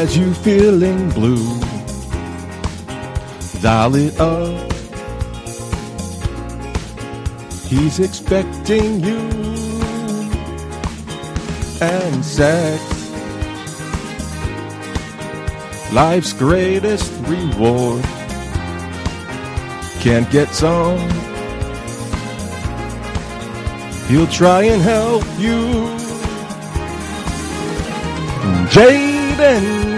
Has you feeling blue? Dial it up. He's expecting you and sex. Life's greatest reward. Can't get some. He'll try and help you. Jaden.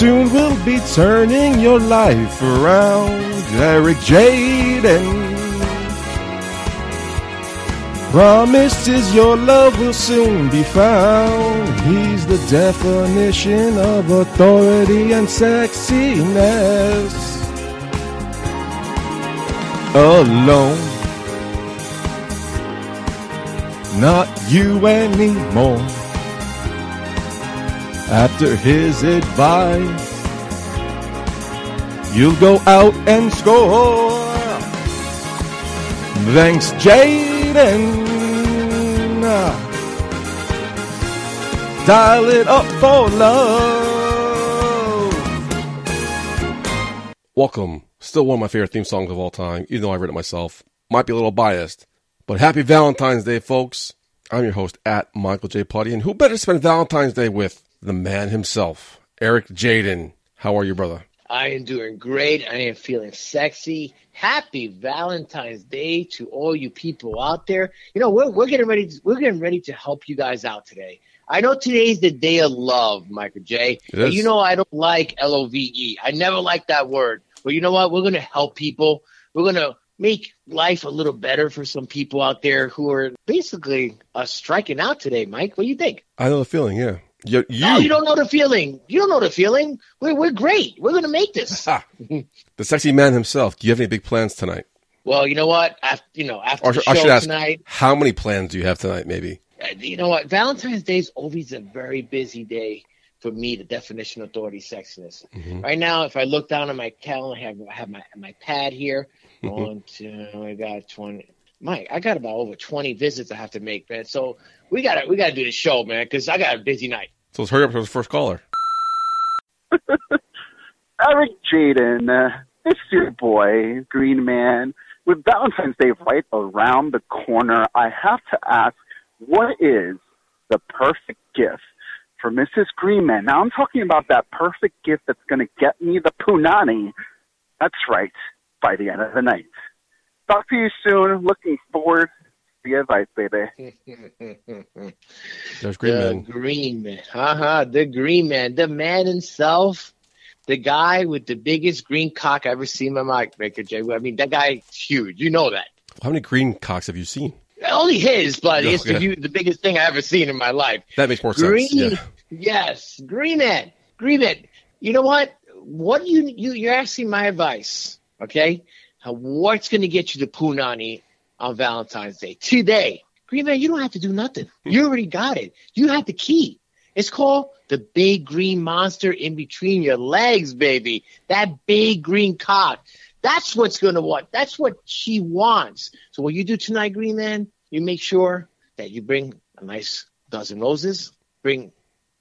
Soon we'll be turning your life around. Eric Jaden. Promises your love will soon be found. He's the definition of authority and sexiness. Alone. Not you anymore. After his advice, you'll go out and score. Thanks, Jaden. Dial it up for love. Welcome. Still one of my favorite theme songs of all time, even though I wrote it myself. Might be a little biased. But happy Valentine's Day, folks. I'm your host at Michael J. Putty, and who better spend Valentine's Day with the man himself, Eric Jaden. How are you, brother? I am doing great. I am feeling sexy. Happy Valentine's Day to all you people out there. You know, we're, we're getting ready. To, we're getting ready to help you guys out today. I know today's the day of love, Michael J. You know I don't like L O V E. I never like that word. But you know what? We're going to help people. We're going to make life a little better for some people out there who are basically uh, striking out today. Mike, what do you think? I know the feeling. Yeah. You, you. No, you don't know the feeling. You don't know the feeling. We're, we're great. We're going to make this. the sexy man himself. Do you have any big plans tonight? Well, you know what? After, you know, after or, the I should ask, tonight, how many plans do you have tonight? Maybe. uh, you know what? Valentine's Day is always a very busy day for me. The definition of authority sexiness. Mhm. Right now, if I look down at my calendar, I have I have my my pad here. Mm-hmm. One, two, I got twenty. Mike, I got about over twenty visits I have to make, man. So we gotta we gotta do the show, man, because I got a busy night. So let's hurry up to the first caller. Eric Jaden, uh, it's your boy, Green Man. With Valentine's Day right around the corner, I have to ask, what is the perfect gift for Mrs. Green Man? Now, I'm talking about that perfect gift that's going to get me the punani. That's right, by the end of the night. Talk to you soon. Looking forward to the advice, baby. There's Green the Man. Green Man. Uh-huh. The Green Man. The man himself. The guy with the biggest green cock I ever seen in my mic maker, Jay. I mean, that guy's huge. You know that. How many green cocks have you seen? Only his, but it's Okay. the, the biggest thing I ever seen in my life. That makes more Green, sense. Yeah. yes, Green Man, Green Man. You know what? What do you you you're asking my advice? Okay, How- what's going to get you the punani on Valentine's Day today? Green Man, you don't have to do nothing. You hmm. already got it. You have the key. It's called the big green monster in between your legs, baby. That big green cock. That's what's gonna want. That's what she wants. So what you do tonight, Green Man, you make sure that you bring a nice dozen roses, bring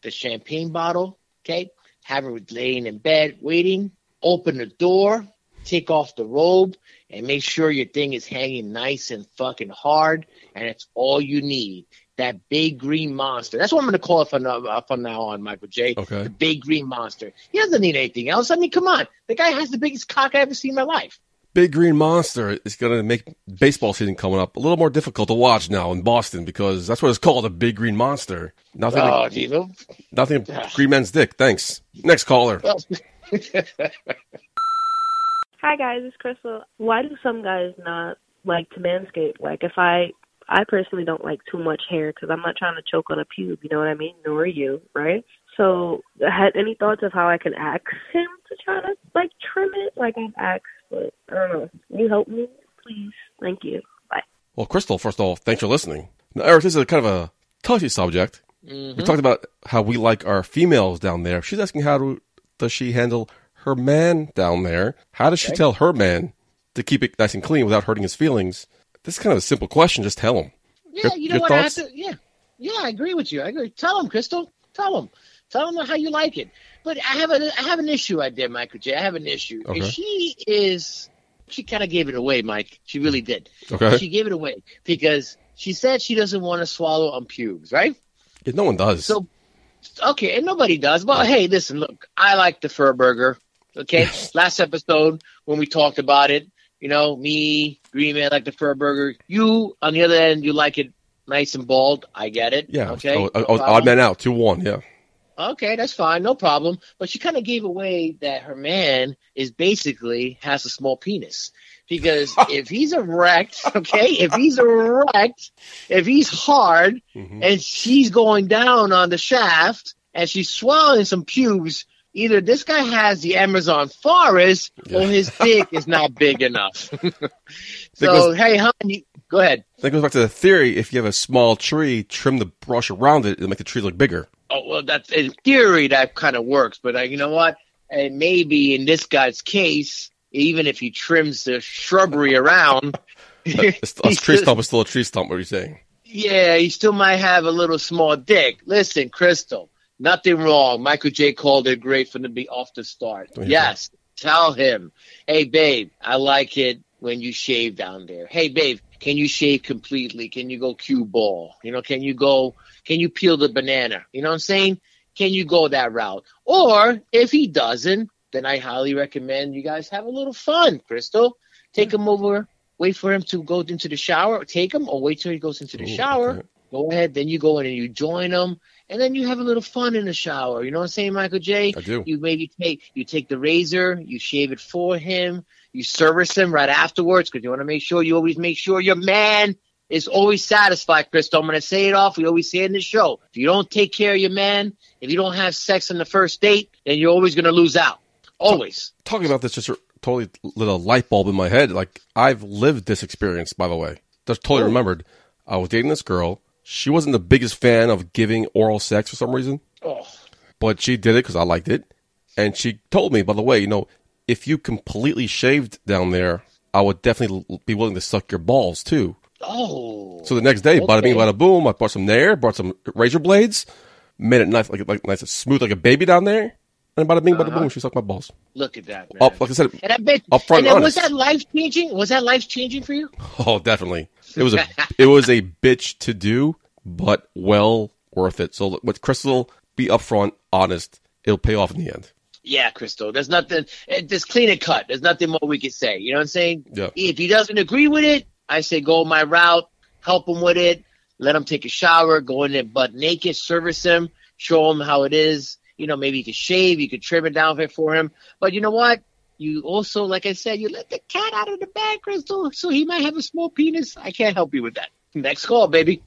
the champagne bottle, okay? Have her laying in bed waiting. Open the door, take off the robe, and make sure your thing is hanging nice and fucking hard. And it's all you need. That big green monster. That's what I'm going to call it from now, uh, from now on, Michael J. Okay. The big green monster. He doesn't need anything else. I mean, come on. The guy has the biggest cock I ever seen in my life. Big Green Monster is going to make baseball season coming up a little more difficult to watch now in Boston because that's what it's called, a Big Green Monster. Nothing, Oh, geez. Nothing. Green Man's dick. Thanks. Next caller. Hi guys, it's Crystal. Why do some guys not like to manscape? Like if I, I personally don't like too much hair because I'm not trying to choke on a pube. You know what I mean? Nor are you, right? So, had any thoughts of how I can ask him to try to like trim it? Like I've asked, but I don't know. Can you help me, please? Thank you. Bye. Well, Crystal, first of all, thanks for listening. Now, Eric, this is a kind of a touchy subject. Mm-hmm. We talked about how we like our females down there. She's asking how do, does she handle her man down there? How does she Okay. tell her man to keep it nice and clean without hurting his feelings? This is kind of a simple question. Just tell him. Yeah, Your- you know what? I have to, yeah, yeah, I agree with you. I agree. Tell him, Crystal. Tell him. Tell him how you like it. But I have a I have an issue right there, Michael J. I have an issue. Okay. She is she kind of gave it away, Mike. She really did. Okay. She gave it away because she said she doesn't want to swallow on pubes, right? Yeah, no one does. So, okay, and nobody does. Well, hey, listen, look, I like the fur burger. Okay, last episode when we talked about it, you know, me, Green Man, like the fur burger. You, on the other end, you like it nice and bald. I get it. yeah. Okay. I, no I, I was odd man out. Two one. Yeah. Okay, that's fine, no problem. But she kind of gave away that her man is basically has a small penis. Because if he's erect, okay, if he's erect, if he's hard, Mhm. and she's going down on the shaft and she's swallowing some pubes, either this guy has the Amazon forest or his dick is not big enough. so, Because- hey, honey, go ahead. That goes back to the theory: if you have a small tree, trim the brush around it, it'll make the tree look bigger. Oh well, that's in theory that kind of works, but uh, you know what? And maybe in this guy's case, even if he trims the shrubbery around, A, a tree stump is still a tree stump. What are you saying? yeah, he still might have a little small dick. Listen, Crystal, nothing wrong. Michael J called it great from the be off the start. Yes, tell him, hey babe, I like it when you shave down there. Hey babe, can you shave completely? Can you go cue ball? You know, can you go? Can you peel the banana? You know what I'm saying? Can you go that route? Or if he doesn't, then I highly recommend you guys have a little fun. Crystal, take him over. Wait for him to go into the shower. Take him, or wait till he goes into the Ooh, shower. okay. Go ahead. Then you go in and you join them, and then you have a little fun in the shower. You know what I'm saying, Michael J? I do. You maybe take you take the razor, you shave it for him, you service him right afterwards because you want to make sure you always make sure your man is always satisfied. Crystal, I'm going to say it off. We always say it in the show. If you don't take care of your man, if you don't have sex on the first date, then you're always going to lose out. Always. Talking about this just totally lit a light bulb in my head. Like I've lived this experience, by the way. Just totally Oh. remembered. I was dating this girl. She wasn't the biggest fan of giving oral sex for some reason, Oh, but she did it because I liked it. And she told me, by the way, you know, if you completely shaved down there, I would definitely l- be willing to suck your balls too. oh. So the next day, bada bing, bada boom, I brought some nair, brought some razor blades, made it nice, like like nice and smooth, like a baby down there. And bada bing, bada Uh-huh. boom, she sucked my balls. Look at that, man. Up, like I said, and I bet. Up front and then was that life changing? Was that life changing for you? Oh, definitely. It was a it was a bitch to do, but well worth it. So with Crystal, be upfront, honest. It'll pay off in the end. Yeah, Crystal. There's nothing. eh, Just clean and cut. There's nothing more we can say. You know what I'm saying? Yeah. If he doesn't agree with it, I say go my route. Help him with it. Let him take a shower. Go in there butt naked. Service him. Show him how it is. You know, maybe you could shave. You could trim it down for him. But you know what? You also, like I said, you let the cat out of the bag, Crystal. So he might have a small penis. I can't help you with that. Next call, baby.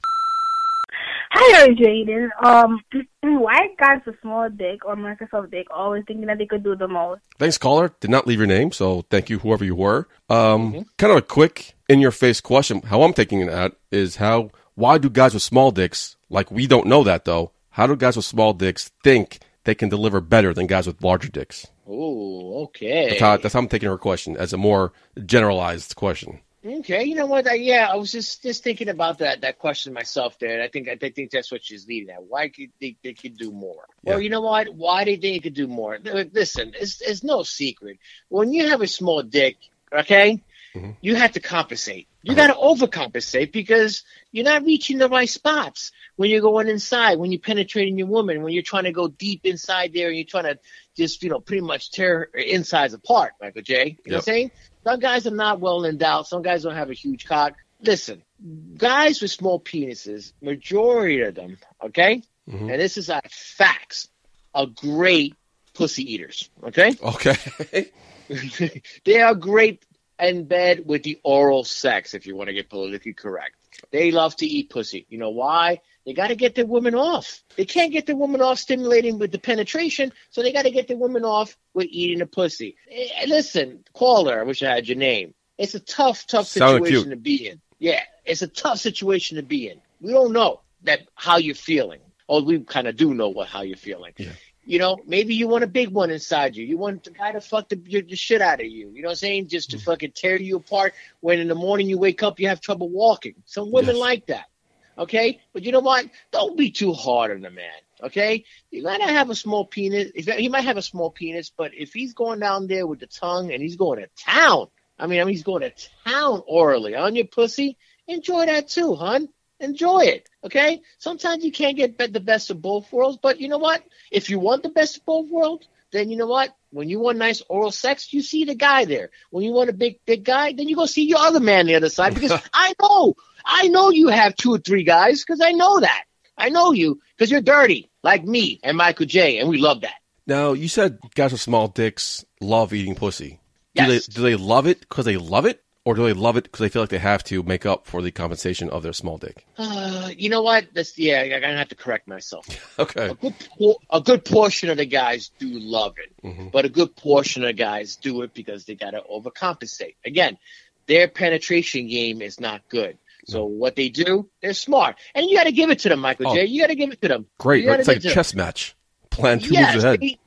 Hi, Jaden. Um, why guys with small dick or Microsoft dick always thinking that they could do the most? Thanks, caller. Did not leave your name, so thank you, whoever you were. Um, kind of a quick, in your face question. How I'm taking it at is how, why do guys with small dicks, like we don't know that though, how do guys with small dicks think they can deliver better than guys with larger dicks? Oh, okay. That's how, that's how I'm taking her question as a more generalized question. Okay, you know what? I, yeah, I was just just thinking about that that question myself there, and I think I think that's what she's leading at. Why could they, they could do more? Well, you know what? Why do you think they could do more? Listen, it's it's no secret. When you have a small dick, okay, Mhm. you have to compensate. You got to overcompensate because you're not reaching the right spots when you're going inside, when you're penetrating your woman, when you're trying to go deep inside there, and you're trying to just you know pretty much tear her insides apart, Michael J. You know what I'm saying? Some guys are not well endowed. Some guys don't have a huge cock. Listen, guys with small penises, majority of them, okay, Mhm. and this is a facts, are great pussy eaters. Okay, Okay. they are great in bed with the oral sex. If you want to get politically correct, they love to eat pussy. You know why? They got to get their woman off. They can't get the woman off stimulating with the penetration, so they got to get the woman off with eating the pussy. Eh, listen, caller, I wish I had your name. It's a tough, tough situation cute. to be in. Yeah, it's a tough situation to be in. We don't know that how you're feeling, or we kind of do know what how you're feeling. Yeah. You know, maybe you want a big one inside you. You want the guy to fuck the, the shit out of you. You know what I'm saying? Just to mm-hmm. fucking tear you apart. When in the morning you wake up, you have trouble walking. Some women Yes. like that. Okay, but you know what? Don't be too hard on the man. Okay, you gotta have a small penis. He might have a small penis, but if he's going down there with the tongue and he's going to town, I mean, I mean, he's going to town orally on your pussy. Enjoy that too, hun. Enjoy it. Okay. Sometimes you can't get the best of both worlds, but you know what? If you want the best of both worlds, then you know what? When you want nice oral sex, you see the guy there. When you want a big, big guy, then you go see your other man on the other side because I know, I know you have two or three guys because I know that. I know you because you're dirty like me and Michael J. And we love that. Now, you said guys with small dicks love eating pussy. Do Yes. they do they love it because they love it, or do they love it because they feel like they have to make up for the compensation of their small dick? Uh, you know what? That's yeah. I'm gonna have to correct myself. Okay. A good, por- a good portion of the guys do love it, Mhm. but a good portion of the guys do it because they gotta overcompensate. Again, their penetration game is not good. So what they do, they're smart, and you got to give it to them, Michael Oh. J. You got to give it to them. Great. It's like a give them. chess match. Plan two Yes, moves ahead. they-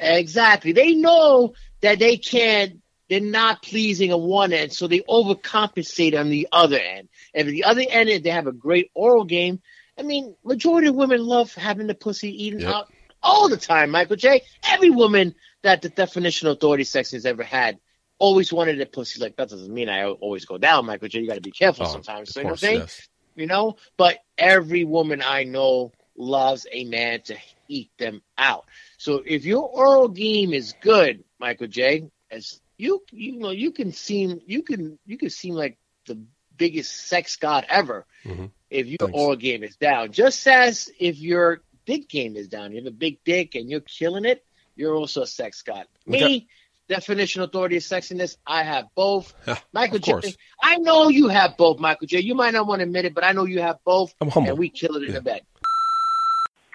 exactly. They know that they can't. They're not pleasing on one end, so they overcompensate on the other end. And at the other end, they have a great oral game, I mean, majority of women love having the pussy eaten Yep. out all the time. Michael J. Every woman that the definition of authority sex has ever had always wanted a pussy. Like that doesn't mean I always go down, Michael J. You got to be careful Oh, sometimes. you know course, yes. you know. But every woman I know loves a man to eat them out. So if your oral game is good, Michael J, as you you know you can seem you can you can seem like the biggest sex god ever Mhm. if your Thanks. oral game is down. Just as if your dick game is down, you have a big dick and you're killing it, you're also a sex god. Me, Okay. definition authority of sexiness, I have both. Yeah, Michael of course. J, I know you have both, Michael J. You might not want to admit it, but I know you have both, I'm humble. and we kill it in Yeah. the bed.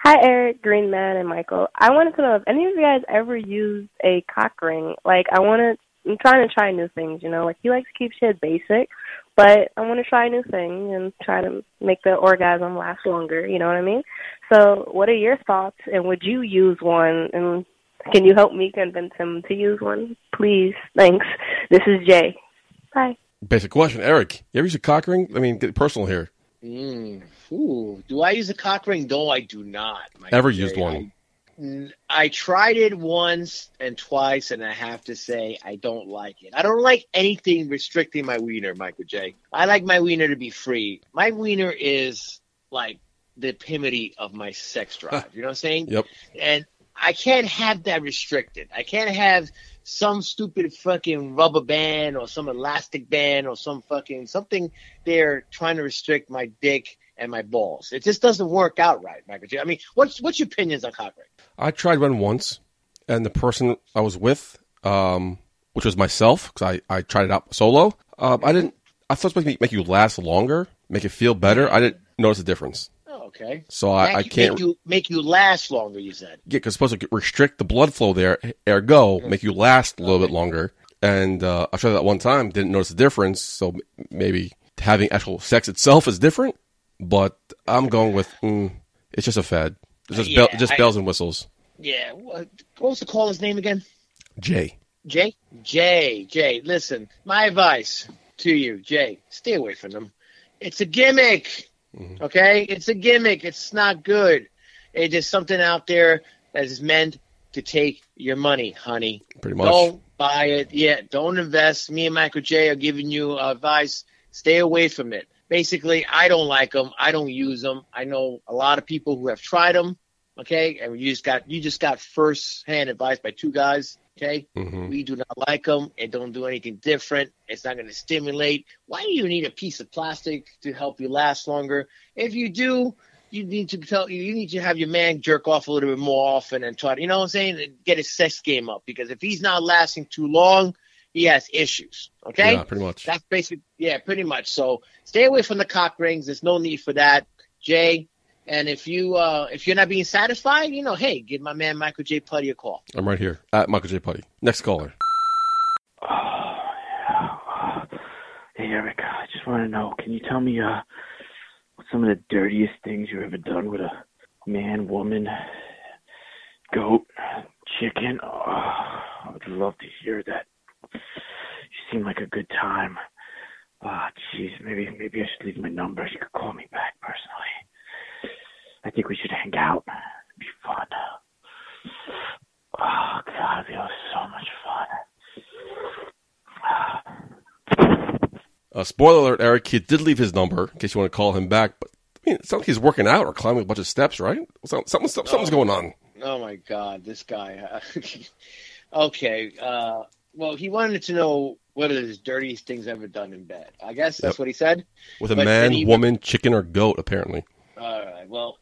Hi, Eric, Green Man, and Michael. I wanted to know if any of you guys ever used a cock ring. Like, I want to. I'm trying to try new things. You know, like he likes to keep shit basic, but I want to try a new thing and try to make the orgasm last longer. You know what I mean? So, what are your thoughts? And would you use one? And can you help me convince him to use one, please? Thanks. This is Jay. Bye. Basic question, Eric. You ever use a cock ring? I mean, get personal here. Mm, ooh, do I use a cock ring? No, I do not. Michael Ever J. used one? I, tried it once and twice, and I have to say I don't like it. I don't like anything restricting my wiener, Michael J. I like my wiener to be free. My wiener is like the epitome of my sex drive. You know what I'm saying? Yep. and I can't have that restricted. I can't have some stupid fucking rubber band or some elastic band or some fucking something there trying to restrict my dick and my balls. It just doesn't work out right, Michael J. I mean, what's what's your opinions on cock ring? I tried one once, and the person I was with, um, which was myself, because I, I tried it out solo. Um, I didn't. I thought it was supposed to make, make you last longer, make it feel better. I didn't notice the difference, Oh, okay. so I, I can't make you make you last longer. You said. yeah, because it's supposed to restrict the blood flow there, ergo make you last a little bit longer. And uh, I tried that one time, didn't notice the difference. So m- maybe having actual sex itself is different, but I'm going with mm, it's just a fad. It's just uh, bell, Yeah, just I- bells and whistles. Yeah. What, what was the caller's name again? Jay, Jay? Jay, Jay, listen, my advice to you, Jay, stay away from them. It's a gimmick. Mm-hmm. Okay? It's a gimmick. It's not good. It's just something out there that is meant to take your money, honey. pretty much. Don't buy it. Yeah, don't invest. Me and Michael J are giving you advice. Stay away from it. Basically, I don't like them. I don't use them. I know a lot of people who have tried them. Okay, and you just got you just got first hand advice by two guys. Okay, Mhm. we do not like them. It don't do anything different. It's not going to stimulate. Why do you need a piece of plastic to help you last longer? If you do, you need to tell you need to have your man jerk off a little bit more often and try to, you know what I'm saying, get his sex game up because if he's not lasting too long, he has issues. Okay, Yeah, pretty much. that's basically Yeah, pretty much. So stay away from the cock rings. There's no need for that, Jay. And if you uh if you're not being satisfied, you know, hey, give my man Michael J. Putty a call. I'm right here at Michael J. Putty. Next caller. Oh, yeah. Hey, Eric, I just want to know, can you tell me uh, what's some of the dirtiest things you've ever done with a man, woman, goat, chicken? Oh, I'd love to hear that seemed like a good time. Ah, oh, jeez, maybe maybe I should leave my number. You could call me back personally. I think we should hang out. It'd be fun. Oh God, it was so much fun. Ah. Uh, spoiler alert, Eric, he did leave his number in case you want to call him back. But I mean, it sounds like he's working out or climbing a bunch of steps, right? Something, something's oh, going on. Oh my God, this guy. Uh, okay, uh, well, he wanted to know what are the dirtiest things ever done in bed. I guess that's Yep. what he said. With a But man, he- woman, chicken, or goat, apparently. All right. Well,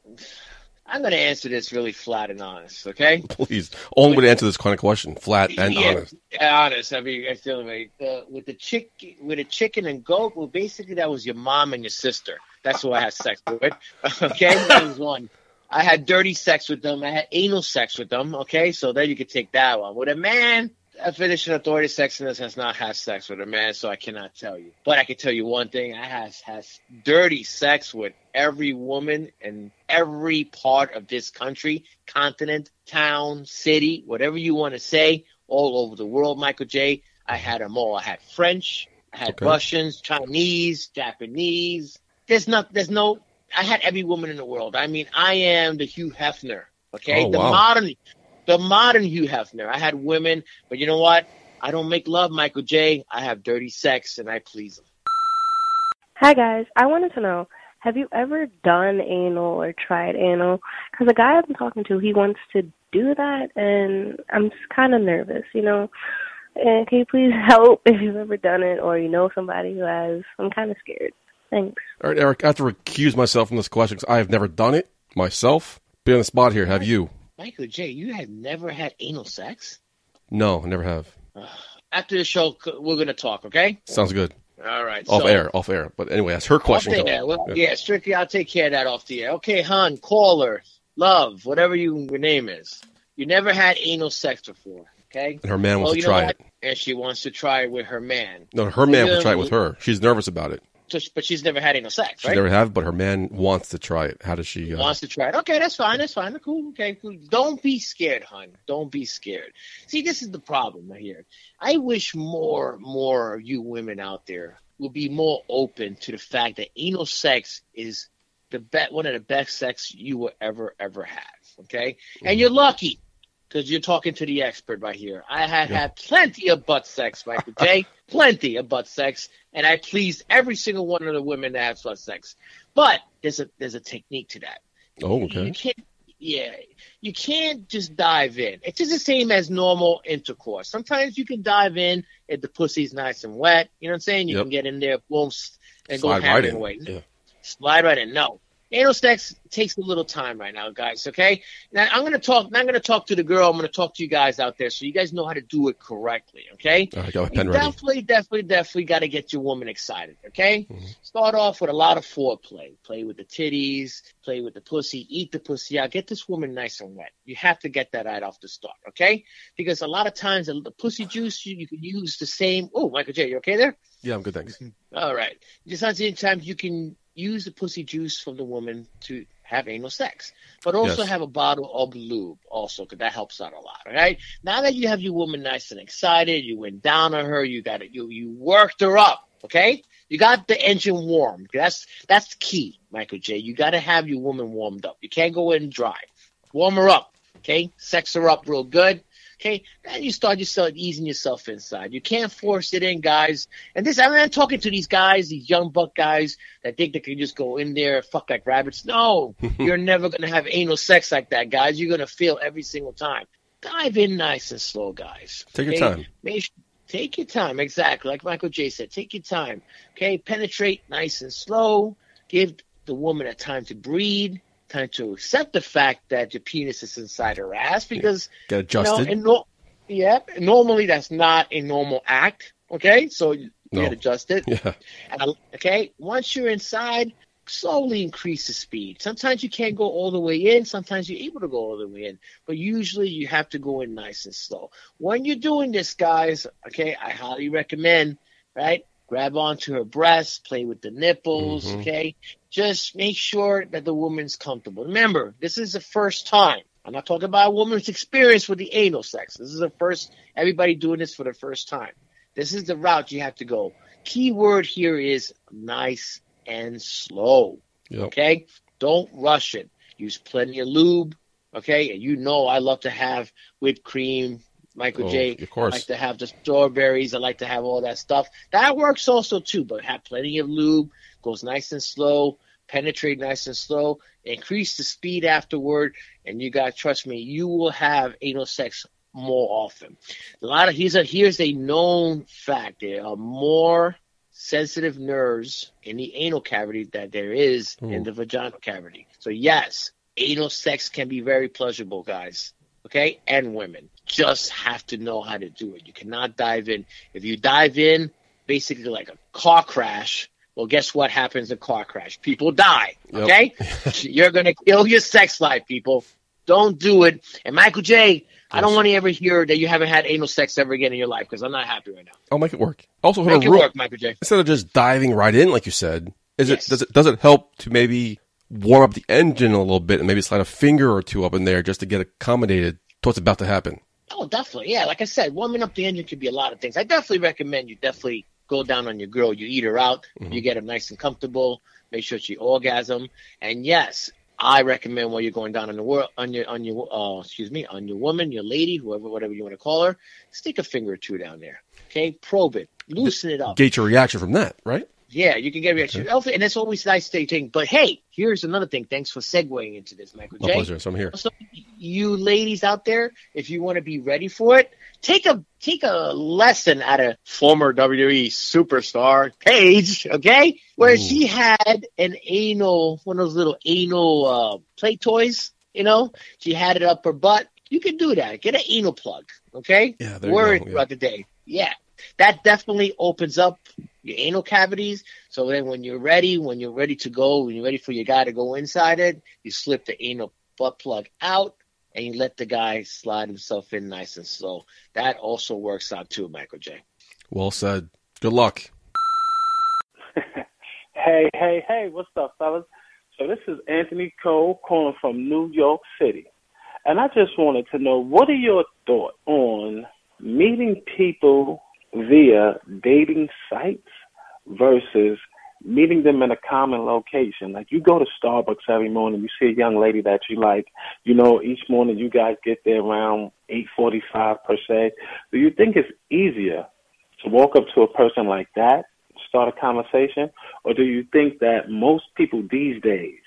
I'm going to answer this really flat and honest. Okay. Please. Only way to answer this kind of question. Flat and Yeah, honest. yeah, honest. I mean, that's the only way. Uh, with the chick, with a chicken and goat, well, basically that was your mom and your sister. That's who I had sex with. Okay, that was one. I had dirty sex with them. I had anal sex with them. Okay, so then you could take that one. With a man, a finished authority sexiness has not had sex with a man, so I cannot tell you. But I can tell you one thing: I has has dirty sex with every woman in every part of this country, continent, town, city, whatever you want to say, all over the world. Michael J. I had them all. I had French, I had Okay. Russians, Chinese, Japanese. There's not. There's no. I had every woman in the world. I mean, I am the Hugh Hefner. Okay, Oh, the wow. modern, the modern Hugh Hefner. I had women, but you know what? I don't make love, Michael J. I have dirty sex, and I please them. Hi guys, I wanted to know, have you ever done anal or tried anal? Because the guy I've been talking to, he wants to do that, and I'm just kind of nervous, you know. And can you please help if you've ever done it or you know somebody who has? I'm kind of scared. Thanks. All right, Eric, I have to recuse myself from this question because I have never done it myself. Be on the spot here. Have you? Michael J. You have never had anal sex? No, I never have. Uh, after the show, we're gonna talk. Okay? Sounds good. All right. Off so- air, off air. But anyway, that's her question. Off air. Well, Yeah. yeah, strictly, I'll take care of that off the air. Okay, hon, caller, love, whatever you, your name is. You never had anal sex before, okay? And her man wants Well, to try it. And she wants to try it with her man. No, her man will try it with her. She's nervous about it. So, but she's never had anal sex, She right? never have, but her man wants to try it. How does she? Uh, wants to try it. Okay, that's fine. That's fine. Cool. Okay, cool. Don't be scared, hon. Don't be scared. See, this is the problem here. I wish more, more of you women out there would be more open to the fact that anal sex is the be- one of the best sex you will ever, ever have. Okay, and you're lucky because you're talking to the expert right here. I have Yeah. had plenty of butt sex, Michael J. plenty of butt sex, and I pleased every single one of the women that have butt sex. But there's a there's a technique to that. oh, okay. You can't, yeah, you can't just dive in. It's just the same as normal intercourse. Sometimes you can dive in if the pussy's nice and wet. You know what I'm saying? You Yep. can get in there, boom, and Slide go right in. away. Yeah. Slide right in. No. Anal sex takes a little time right now, guys. Okay. Now I'm gonna talk. I'm gonna talk to the girl. I'm gonna talk to you guys out there, so you guys know how to do it correctly. Okay. All right, got my pen ready. definitely, definitely, definitely got to get your woman excited. Okay, Mm-hmm. start off with a lot of foreplay. Play with the titties, play with the pussy, eat the pussy out. Get this woman nice and wet. You have to get that right off the start. Okay, because a lot of times the, the pussy juice you, you can use the same. Oh, Michael J, you okay there? Yeah, I'm good. Thanks. All right. Just at the same time, you can use the pussy juice from the woman to have anal sex, but also Yes. have a bottle of lube also, because that helps out a lot. All right. Now that you have your woman nice and excited, you went down on her, you got it, you you worked her up. Okay. You got the engine warm. That's that's key, Michael J. You got to have your woman warmed up. You can't go in dry. Warm her up. Okay. Sex her up real good. Okay, then you start yourself easing yourself inside. You can't force it in, guys. And this, I'm talking to these guys, these young buck guys that think they can just go in there and fuck like rabbits. No, you're never gonna have anal sex like that, guys. You're gonna feel every single time. Dive in nice and slow, guys. Take your time. Make take your time, exactly. Like Michael J said, take your time. Okay, penetrate nice and slow. Give the woman a time to breathe, time to accept the fact that your penis is inside her ass because Get you know, and no, yeah, normally that's not a normal act. Okay, so you No. get adjusted. yeah. Okay, once you're inside, slowly increase the speed. Sometimes you can't go all the way in. Sometimes you're able to go all the way in, but usually you have to go in nice and slow. When you're doing this, guys, okay, I highly recommend, right? Grab onto her breasts, play with the nipples, Mhm. okay? Just make sure that the woman's comfortable. Remember, this is the first time. I'm not talking about a woman's experience with the anal sex. This is the first, everybody doing this for the first time. This is the route you have to go. Key word here is nice and slow. Yep. Okay? Don't rush it. Use plenty of lube. Okay? And you know I love to have whipped cream, Michael Oh, J. of course. I like to have the strawberries. I like to have all that stuff. That works also too, but have plenty of lube. Goes nice and slow. Penetrate nice and slow. Increase the speed afterward, and you got trust me, you will have anal sex more often. A lot of here's a here's a known fact. There are more sensitive nerves in the anal cavity that there is in the vaginal cavity. So yes, anal sex can be very pleasurable, guys. Okay, and women just have to know how to do it. You cannot dive in. If you dive in, basically like a car crash. Well, guess what happens in a car crash? People die. Yep. Okay, you're gonna kill your sex life, people. Don't do it. And Michael J, I don't want to ever hear that you haven't had anal sex ever again in your life because I'm not happy right now. I'll make it work. Also, Make it work, Michael J. instead of just diving right in, like you said, is Yes. it does it does it help to maybe warm up the engine a little bit and maybe slide a finger or two up in there just to get accommodated to what's about to happen? Oh, definitely. Yeah, like I said, warming up the engine could be a lot of things. I definitely recommend you definitely go down on your girl. You eat her out. You get her nice and comfortable. Make sure she orgasm. And yes, I recommend while you're going down on the world on your on your uh excuse me on your woman, your lady, whoever whatever you want to call her, stick a finger or two down there. Okay, probe it, loosen it up. Gauge your reaction from that, right? Yeah, you can get a reaction. And it's always nice to think. But hey, here's another thing. Thanks for segueing into this, Michael My J. pleasure. So I'm here. So you ladies out there, if you want to be ready for it, take a take a lesson out of former WWE superstar Paige, okay? Where Ooh. she had an anal, one of those little anal uh, play toys, you know? She had it up her butt. You can do that. Get an anal plug, okay? Yeah, Wear it yeah. throughout the day. Yeah. That definitely opens up your anal cavities. So then when you're ready, when you're ready to go, when you're ready for your guy to go inside it, you slip the anal butt plug out and you let the guy slide himself in nice and slow. That also works out too, Michael J. Well said. Good luck. Hey, hey, hey, what's up, fellas? So this is Anthony Cole calling from New York City. And I just wanted to know what are your thoughts on meeting people via dating sites versus meeting them in a common location. Like you go to Starbucks every morning, you see a young lady that you like, you know, each morning you guys get there around eight forty five per se. Do you think it's easier to walk up to a person like that, start a conversation, or do you think that most people these days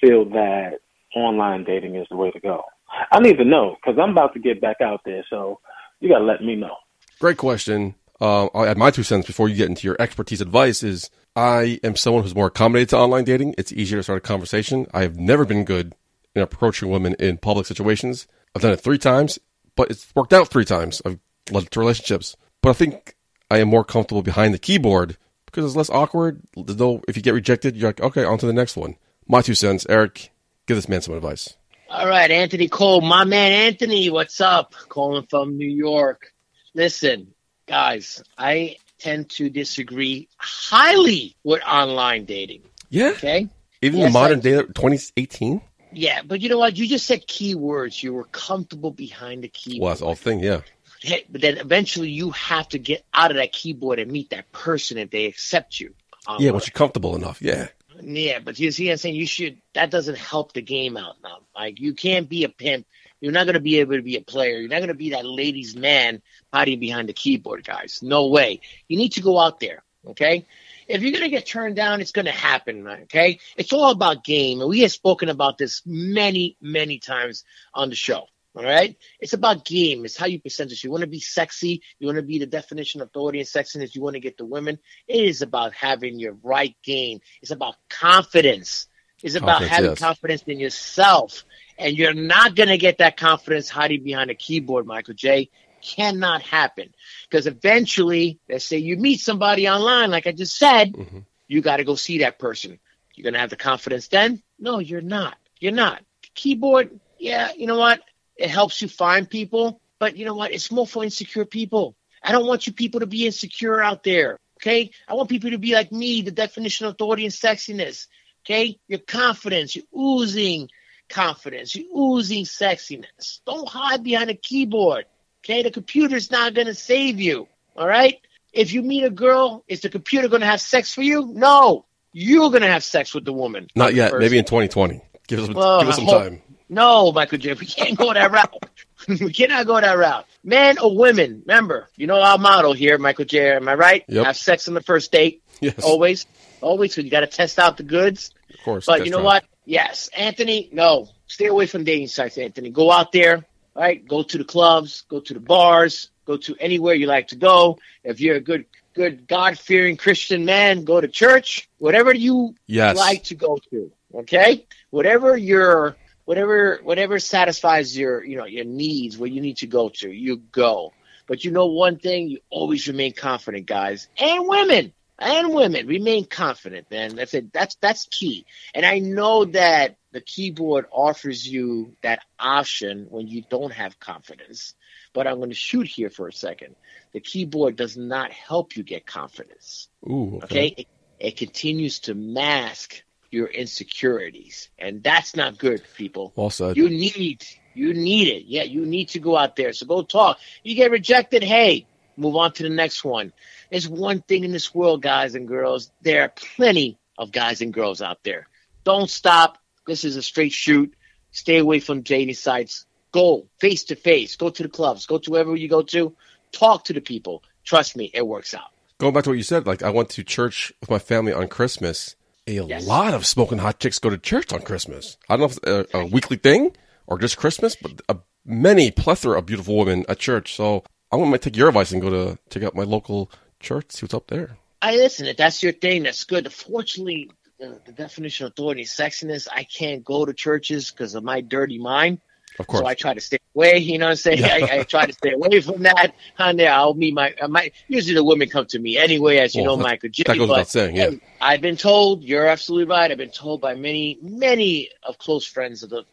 feel that online dating is the way to go? I need to know because I'm about to get back out there, so you got to let me know. Great question. Uh, I'll add my two cents before you get into your expertise advice. Is I am someone who's more accommodated to online dating. It's easier to start a conversation. I have never been good in approaching women in public situations. I've done it three times, but it's worked out three times. I've led to relationships, but I think I am more comfortable behind the keyboard because it's less awkward. There's no, if you get rejected, you're like, okay, on to the next one. My two cents, Eric. Give this man some advice. All right, Anthony Cole, my man Anthony, what's up? Calling from New York. Listen, guys, I tend to disagree highly with online dating. Yeah, Okay? even Yes, the modern I- day, 2018. Yeah, but you know what? You just said keywords. You were comfortable behind the keyboard. Well, that's all thing. Yeah, Hey, but then eventually you have to get out of that keyboard and meet that person if they accept you. yeah. Once you're comfortable enough, yeah. Yeah, but you see, I'm saying you should. That doesn't help the game out now. Like you can't be a pimp. You're not going to be able to be a player. You're not going to be that ladies' man hiding behind the keyboard, guys. No way. You need to go out there. Okay. If you're going to get turned down, it's going to happen. Okay. It's all about game, and we have spoken about this many, many times on the show. All right. It's about game. It's how you present it. You want to be sexy. You want to be the definition of authority and sexiness. You want to get the women. It is about having your right game. It's about confidence. It's about Confidence, having yes. confidence in yourself. And you're not going to get that confidence hiding behind a keyboard, Michael J. Cannot happen. Because eventually, let's say you meet somebody online, like I just said, Mhm. you got to go see that person. You're going to have the confidence then? No, you're not. You're not. Keyboard, yeah, you know what? It helps you find people, but you know what? It's more for insecure people. I don't want you people to be insecure out there. Okay? I want people to be like me, the definition of authority and sexiness. Okay? Your confidence, you're oozing confidence, you're oozing sexiness. Don't hide behind a keyboard. Okay? The computer's not going to save you. All right? If you meet a girl, is the computer going to have sex for you? No. You're going to have sex with the woman. Not the yet. person. Maybe in 2020. Give us, Well, give us some hope- time. No, Michael J. We can't go that route. we cannot go that route. Men or women, remember, you know our motto here, Michael J. Am I right? Yep. Have sex on the first date. Yes. Always, always. So you got to test out the goods. Of course. But you know what? Yes, Anthony. No, stay away from dating sites, Anthony. Go out there, right? Go to the clubs, go to the bars, go to anywhere you like to go. If you're a good, good God fearing Christian man, go to church. Whatever you Yes. like to go to. Okay, whatever your whatever whatever satisfies your you know your needs, where you need to go to, you go. But you know one thing, you always remain confident, guys, and women, and women remain confident. Man, that's it. That's that's key. And I know that the keyboard offers you that option when you don't have confidence. But I'm going to shoot here for a second. The keyboard does not help you get confidence. Ooh. Okay. Okay, it, it continues to mask your insecurities, and that's not good, people. Well said. You need you need it. Yeah, you need to go out there. So go talk. You get rejected, hey, move on to the next one. There's one thing in this world, guys and girls. There are plenty of guys and girls out there. Don't stop. This is a straight shoot. Stay away from dating sites. Go face to face. Go to the clubs. Go to wherever you go to. Talk to the people. Trust me, it works out. Going back to what you said, like I went to church with my family on Christmas. A Yes. lot of smoking hot chicks go to church on Christmas. I don't know if it's a, a weekly thing or just Christmas, but a, many plethora of beautiful women at church. So I might take your advice and go to check out my local church, see what's up there. I listen. If that's your thing, that's good. Fortunately, the, the definition of authority is sexiness. I can't go to churches because of my dirty mind. Of course. So I try to stay away. You know what I'm saying? I, I try to stay away from that. On there, I'll meet my, uh, my. Usually the women come to me anyway, as you Well, know, Michael J. that goes but, without saying, yeah. I've been told. You're absolutely right. I've been told by many, many of close friends of the,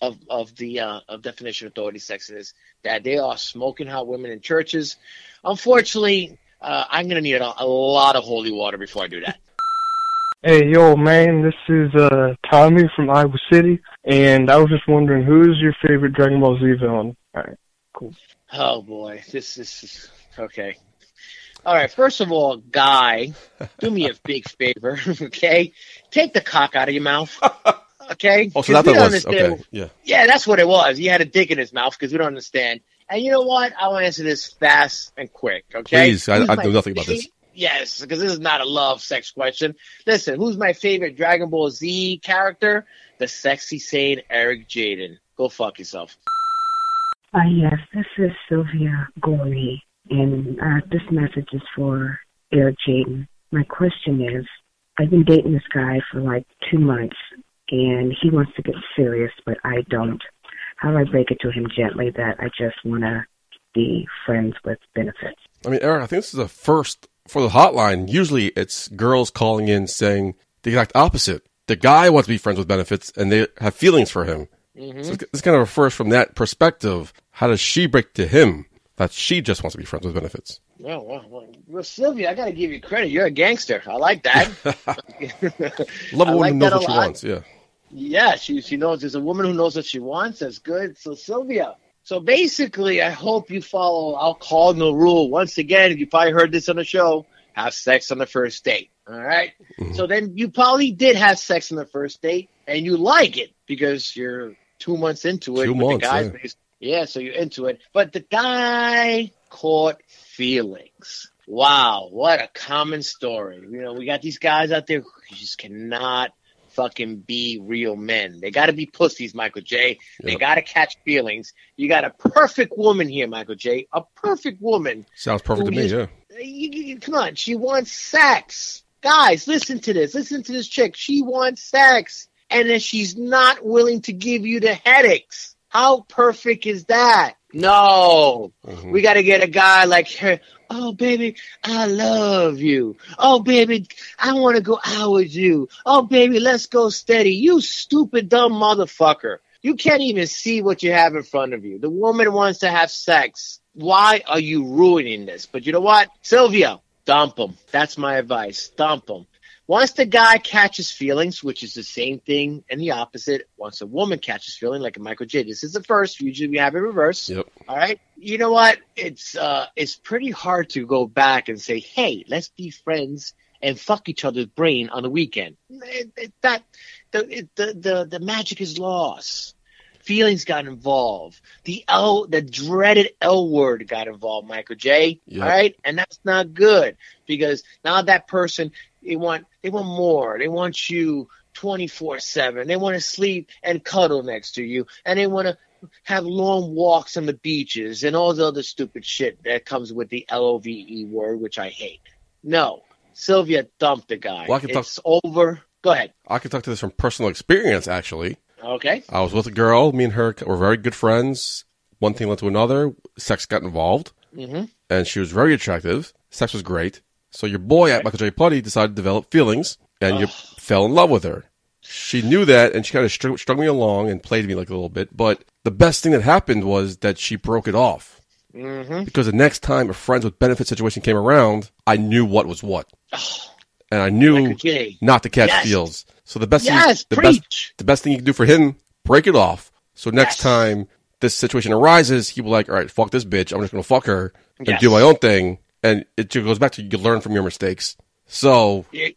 of of the uh, of definition of authority sexiness that they are smoking hot women in churches. Unfortunately, uh, I'm gonna need a, a lot of holy water before I do that. Hey, yo, man, this is uh Tommy from Iowa City, and I was just wondering who is your favorite Dragon Ball Z villain? All right, cool. Oh boy, this is okay. All right, first of all, guy, do me a big favor, okay? Take the cock out of your mouth, okay? Oh, so 'Cause that we don't was understand- okay. Yeah. Yeah, that's what it was. He had a dick in his mouth because we don't understand. And you know what? I want to answer this fast and quick, okay? Please, I- Who's I know nothing about this. Yes, because this is not a love sex question. Listen, who's my favorite Dragon Ball Z character? The sexy Saiyan Eric Jaden. Go fuck yourself. Uh, yes, this is Sylvia Gorey, and uh, this message is for Eric Jaden. My question is, I've been dating this guy for like two months, and he wants to get serious, but I don't. How do I break it to him gently that I just want to be friends with benefits? I mean, Eric, I think this is the first for the hotline. Usually it's girls calling in saying the exact opposite. The guy wants to be friends with benefits and they have feelings for him. Mm-hmm. So it's it's kind of a first from that perspective. How does she break to him that she just wants to be friends with benefits? Well, well, well, well, Sylvia, I got to give you credit. You're a gangster. I like that. Love a woman like who knows what she lot. wants. Yeah. Yeah, she she knows. There's a woman who knows what she wants. That's good. So Sylvia. So basically, I hope you follow our cardinal rule. Once again, you probably heard this on the show: have sex on the first date. All right? Mm-hmm. So then you probably did have sex on the first date, and you like it because you're two months into it. Two with months, the guys. yeah. yeah, so you're into it. But the guy caught feelings. Wow, what a common story. You know, we got these guys out there who just cannot fucking be real men. They got to be pussies, Michael J. They Yep. got to catch feelings. You got a perfect woman here, Michael J. A perfect woman. Sounds perfect to me. is- Yeah. You- you- come on, she wants sex. Guys, listen to this. Listen to this chick. She wants sex. And then she's not willing to give you the headaches. How perfect is that? No. Mhm. We got to get a guy like her. Oh, baby, I love you. Oh, baby, I want to go out with you. Oh, baby, let's go steady. You stupid, dumb motherfucker. You can't even see what you have in front of you. The woman wants to have sex. Why are you ruining this? But you know what? Sylvia, dump him. That's my advice. Dump him. Once the guy catches feelings, which is the same thing and the opposite, once a woman catches feeling, like a Michael J, this is the first. Usually we have it reverse. Yep. All right. You know what? It's uh it's pretty hard to go back and say, "Hey, let's be friends and fuck each other's brain on the weekend." It- it- that the, it, the the the magic is lost. Feelings got involved. The L, the dreaded L word got involved, Michael J. Yep. All right, and that's not good because now that person they want they want more. They want you twenty four seven. They want to sleep and cuddle next to you, and they want to have long walks on the beaches and all the other stupid shit that comes with the L O V E word, which I hate. No, Sylvia dumped the guy. Well, I can talk- it's over. Go ahead. I can talk to this from personal experience, actually. Okay. I was with a girl. Me and her were very good friends. One thing led to another. Sex got involved, Mm-hmm. and she was very attractive. Sex was great. So your boy at Michael J. Putty decided to develop feelings, and you fell in love with her. She knew that, and she kind of strung, strung me along and played me like a little bit. But the best thing that happened was that she broke it off. Mm-hmm. Because the next time a friends with benefit situation came around, I knew what was what, and I knew not to catch Yes. feels. So the best, Yes, thing, the best, the best thing you can do for him, break it off. So next time this situation arises, he will like, all right, fuck this bitch. I'm just gonna fuck her and Yes. do my own thing. And it goes back to you learn from your mistakes. So Yeah.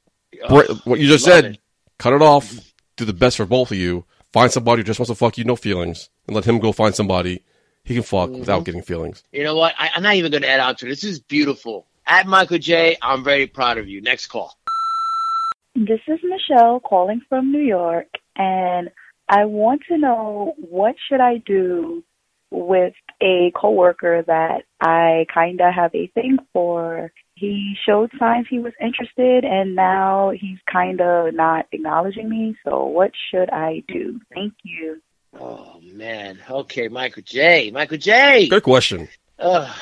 bre- Oh, what you just said, it. cut it off. Do the best for both of you. Find somebody who just wants to fuck you, no feelings, and let him go find somebody he can fuck Mm-hmm. without getting feelings. You know what? I, I'm not even going to add on to this. This is beautiful. At Michael J, I'm very proud of you. Next call. This is Michelle calling from New York, and I want to know what should I do with a coworker that I kind of have a thing for. He showed signs he was interested, and now he's kind of not acknowledging me. So, what should I do? Thank you. Oh man. Okay, Michael J. Michael J. Good question. Ugh,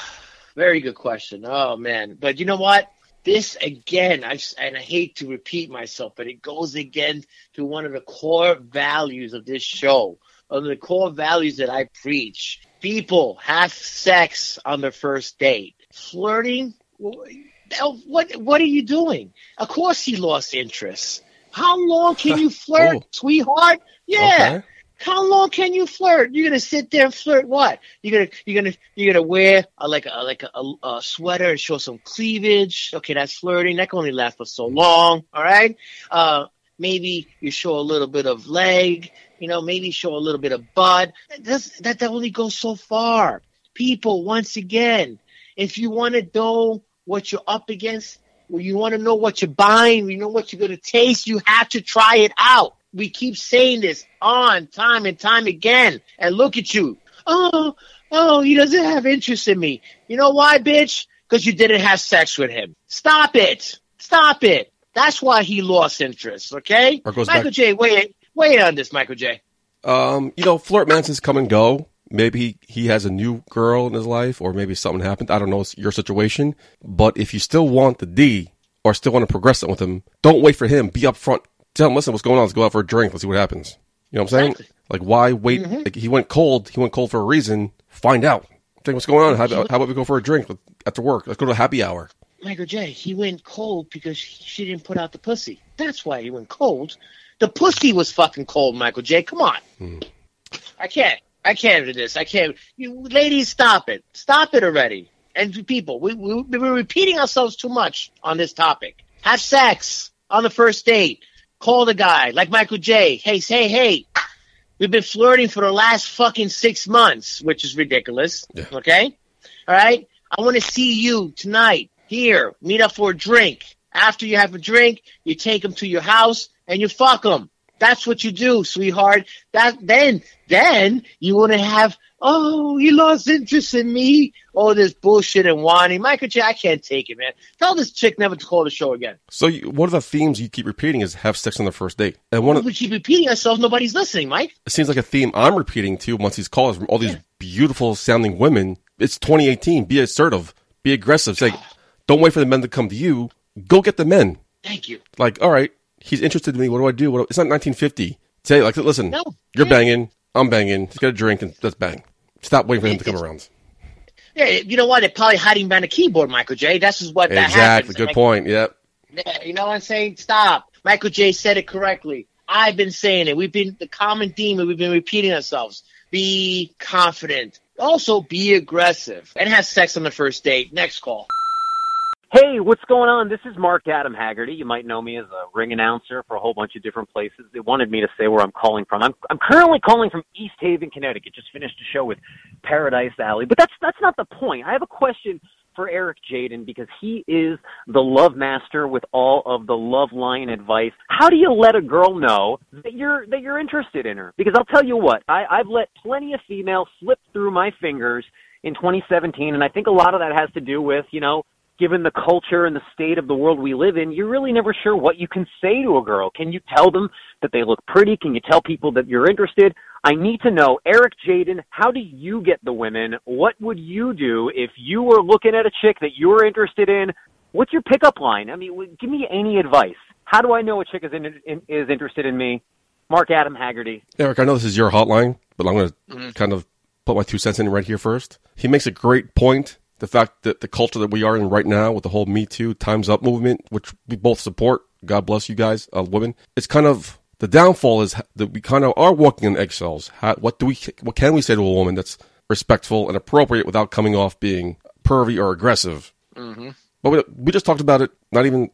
very good question. Oh man, but you know what? This again, I s- and I hate to repeat myself, but it goes again to one of the core values of this show, of the core values that I preach. People have sex on their first date. Flirting. What what are you doing? Of course, he lost interest. How long can you flirt, Oh. sweetheart? Yeah. Okay. How long can you flirt? You're gonna sit there and flirt what? You're gonna you're gonna you're gonna wear a, like a like a, a sweater and show some cleavage. Okay, that's flirting. That can only last for so long. All right. Uh, maybe you show a little bit of leg. You know, maybe show a little bit of bud. That's, that that only goes so far. People, once again, if you want to know what you're up against, well, you want to know what you're buying, you know what you're going to taste, you have to try it out. We keep saying this on time and time again. And look at you. Oh, oh, he doesn't have interest in me. You know why, bitch? Because you didn't have sex with him. Stop it. Stop it. That's why he lost interest, okay? Michael back- J, wait, wait on this, Michael J. Um, you know, flirt mansions come and go. Maybe he, he has a new girl in his life, or maybe something happened. I don't know it's your situation. But if you still want the D, or still want to progress it with him, don't wait for him. Be upfront. Tell him, listen, what's going on? Let's go out for a drink. Let's see what happens. You know what I'm saying? Exactly. Like, why wait? Mhm. Like, he went cold. He went cold for a reason. Find out. Think what's going on. How, how about we go for a drink after work? Let's go to a happy hour. Michael J, he went cold because she didn't put out the pussy. That's why he went cold. The pussy was fucking cold, Michael J. Come on. Hmm. I can't. I can't do this. I can't. You ladies, stop it. Stop it already. And people, we, we, we're repeating ourselves too much on this topic. Have sex on the first date. Call the guy like Michael J. Hey, say, hey, we've been flirting for the last fucking six months, which is ridiculous. Okay? All right? I want to see you tonight here. Meet up for a drink. After you have a drink, you take him to your house and you fuck them. That's what you do, sweetheart. That then, then you want to have. Oh, he lost interest in me. All this bullshit and whining. Michael J, I can't take it, man. Tell this chick never to call the show again. So you, one of the themes you keep repeating is have sex on the first date. And one of, we keep repeating ourselves. Nobody's listening, Mike. it seems like a theme I'm repeating too once these calls from all these beautiful sounding women. It's 2018. Be assertive. Be aggressive. Say, ah. don't wait for the men to come to you. Go get the men. Thank you. Like, all right, he's interested in me. What do I do? What do, it's not 1950. Say, like, listen, No. you're banging. I'm banging. Let's get a drink and let's bang. Stop waiting for him to come around. Yeah, you know what? They're probably hiding behind a keyboard, Michael J. That's just what that Exactly. Good Like, point. Yep. Yeah, you know what I'm saying? Stop. Michael J said it correctly. I've been saying it. We've been the common theme, and we've been repeating ourselves. Be confident. Also, be aggressive and have sex on the first date. Next call. Hey, what's going on? This is Mark Adam Haggerty. You might know me as a ring announcer for a whole bunch of different places. They wanted me to say where I'm calling from. I'm I'm currently calling from East Haven, Connecticut. Just finished a show with Paradise Alley. But that's that's not the point. I have a question for Eric Jaden because he is the love master with all of the love line advice. How do you let a girl know that you're that you're interested in her? Because I'll tell you what, I, I've let plenty of females slip through my fingers in 2017, and I think a lot of that has to do with you know given the culture and the state of the world we live in, you're really never sure what you can say to a girl. Can you tell them that they look pretty? Can you tell people that you're interested? I need to know, Eric Jaden, how do you get the women? What would you do if you were looking at a chick that you were interested in? What's your pickup line? I mean, give me any advice. How do I know a chick is in, in, is interested in me? Mark Adam Haggerty. Eric, I know this is your hotline, but I'm going to Mhm. kind of put my two cents in right here first. He makes a great point. The fact that the culture that we are in right now with the whole Me Too, Time's Up movement, which we both support, God bless you guys, uh, women, it's kind of the downfall is that we kind of are walking in eggshells. How, what do we, what can we say to a woman that's respectful and appropriate without coming off being pervy or aggressive? Mm-hmm. But we, we just talked about it not even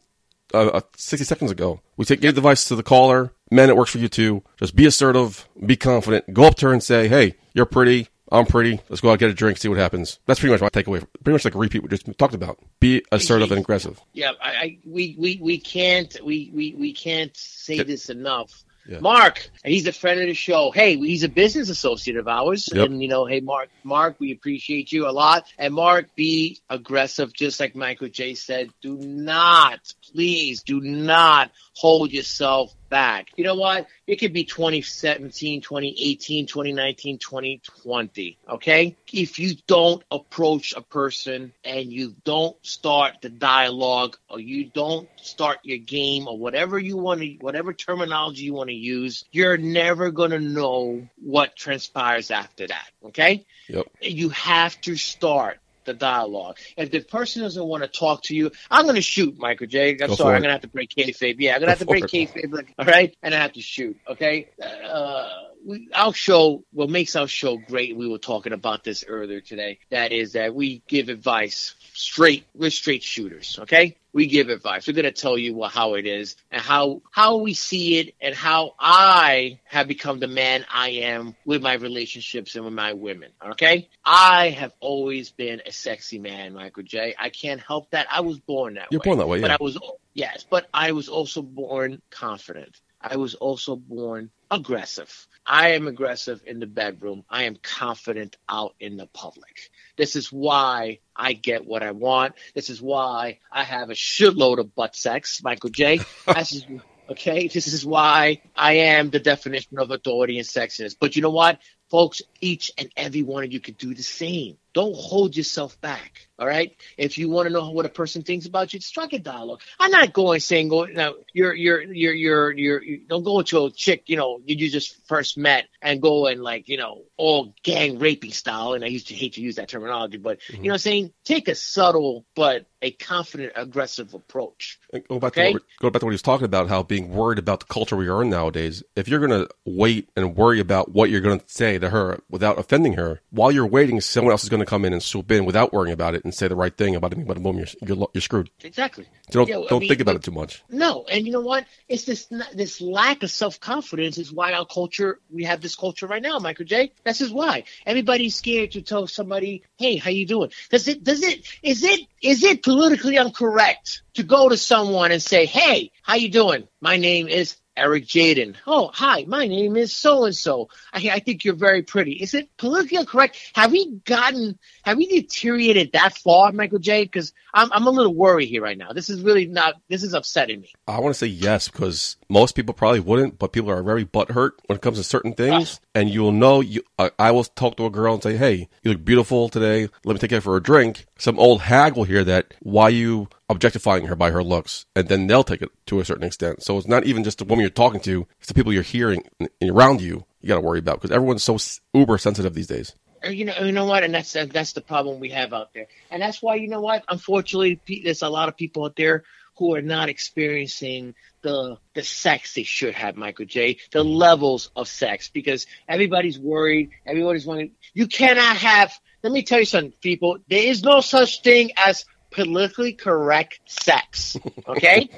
uh, uh, 60 seconds ago. We take gave advice to the caller. Men, it works for you too. Just be assertive, be confident. Go up to her and say, "Hey, you're pretty. I'm pretty. Let's go out get a drink, see what happens." That's pretty much my takeaway. Pretty much like a repeat we just talked about. Be assertive and aggressive. Yeah, I, I we, we we can't we we we can't say this enough. Yeah. Mark, he's a friend of the show. Hey, he's a business associate of ours, Yep. and you know, hey, Mark, Mark, we appreciate you a lot. And Mark, be aggressive, just like Michael J said. Do not, please, do not hold yourself back. You know what? It could be 2017, 2018, 2019, 2020. Okay, if you don't approach a person and you don't start the dialogue or you don't start your game or whatever you want to, whatever terminology you want to use, you're never going to know what transpires after that. Okay. Yep. You have to start the dialogue. If the person doesn't want to talk to you, I'm going to shoot, Michael J. I'm Go sorry. I'm going to have to break kayfabe. Yeah, I'm going to have to break it. kayfabe. All right, and I have to shoot. Okay. Uh, we, our show, what makes our show great, we were talking about this earlier today. That is that we give advice straight. We're straight shooters. Okay. We give advice. We're going to tell you what, how it is and how how we see it and how I have become the man I am with my relationships and with my women. Okay, I have always been a sexy man, Michael J. I can't help that. I was born that You're way. born that way, yeah. But. I was yes, but I was also born confident. I was also born aggressive. I am aggressive in the bedroom. I am confident out in the public. This is why I get what I want. This is why I have a shitload of butt sex, Michael J. Is, okay, this is why I am the definition of authority and sexiness. But you know what? Folks, each and every one of you could do the same. Don't hold yourself back. All right. If you want to know what a person thinks about you, strike a dialogue. I'm not going saying go now. You're you're you're you're you're you don't go to a chick you know you, you just first met and go and like you know all gang raping style. And I used to hate to use that terminology, but you mm-hmm. know what I'm saying. Take a subtle but a confident, aggressive approach. Go back, Okay. to what, go back to what he was talking about, how being worried about the culture we are in nowadays. If you're going to wait and worry about what you're going to say to her without offending her, while you're waiting, someone else is going to come in and swoop in without worrying about it and say the right thing about it. But boom, you're, you're, you're screwed. Exactly. So don't, Yeah, don't mean, think about we- it too much. No, and you know what? It's this this lack of self confidence is why our culture we have this culture right now, Michael J. This is why everybody's scared to tell somebody, "Hey, how you doing?" Does it does it is it is it politically incorrect to go to someone and say, "Hey, how you doing? My name is Eric Jaden. Oh, hi, my name is so and so. I think you're very pretty." Is it politically correct? Have we gotten have we deteriorated that far, Michael J? Because I'm I'm a little worried here right now. This is really not. This is upsetting me. I want to say yes because most people probably wouldn't, but people are very butthurt when it comes to certain things. And you'll know. You, I, I will talk to a girl and say, "Hey, you look beautiful today. Let me take you for a drink." Some old hag will hear that. Why you objectifying her by her looks? And then they'll take it to a certain extent. So it's not even just the woman you're talking to; it's the people you're hearing around you. You got to worry about because everyone's so uber sensitive these days. You know, you know what, and that's that's the problem we have out there, and that's why you know what. Unfortunately, there's a lot of people out there who are not experiencing the the sex they should have, Michael J. The levels of sex because everybody's worried. Everybody's wanting. You cannot have. Let me tell you something, people. There is no such thing as politically correct sex. Okay?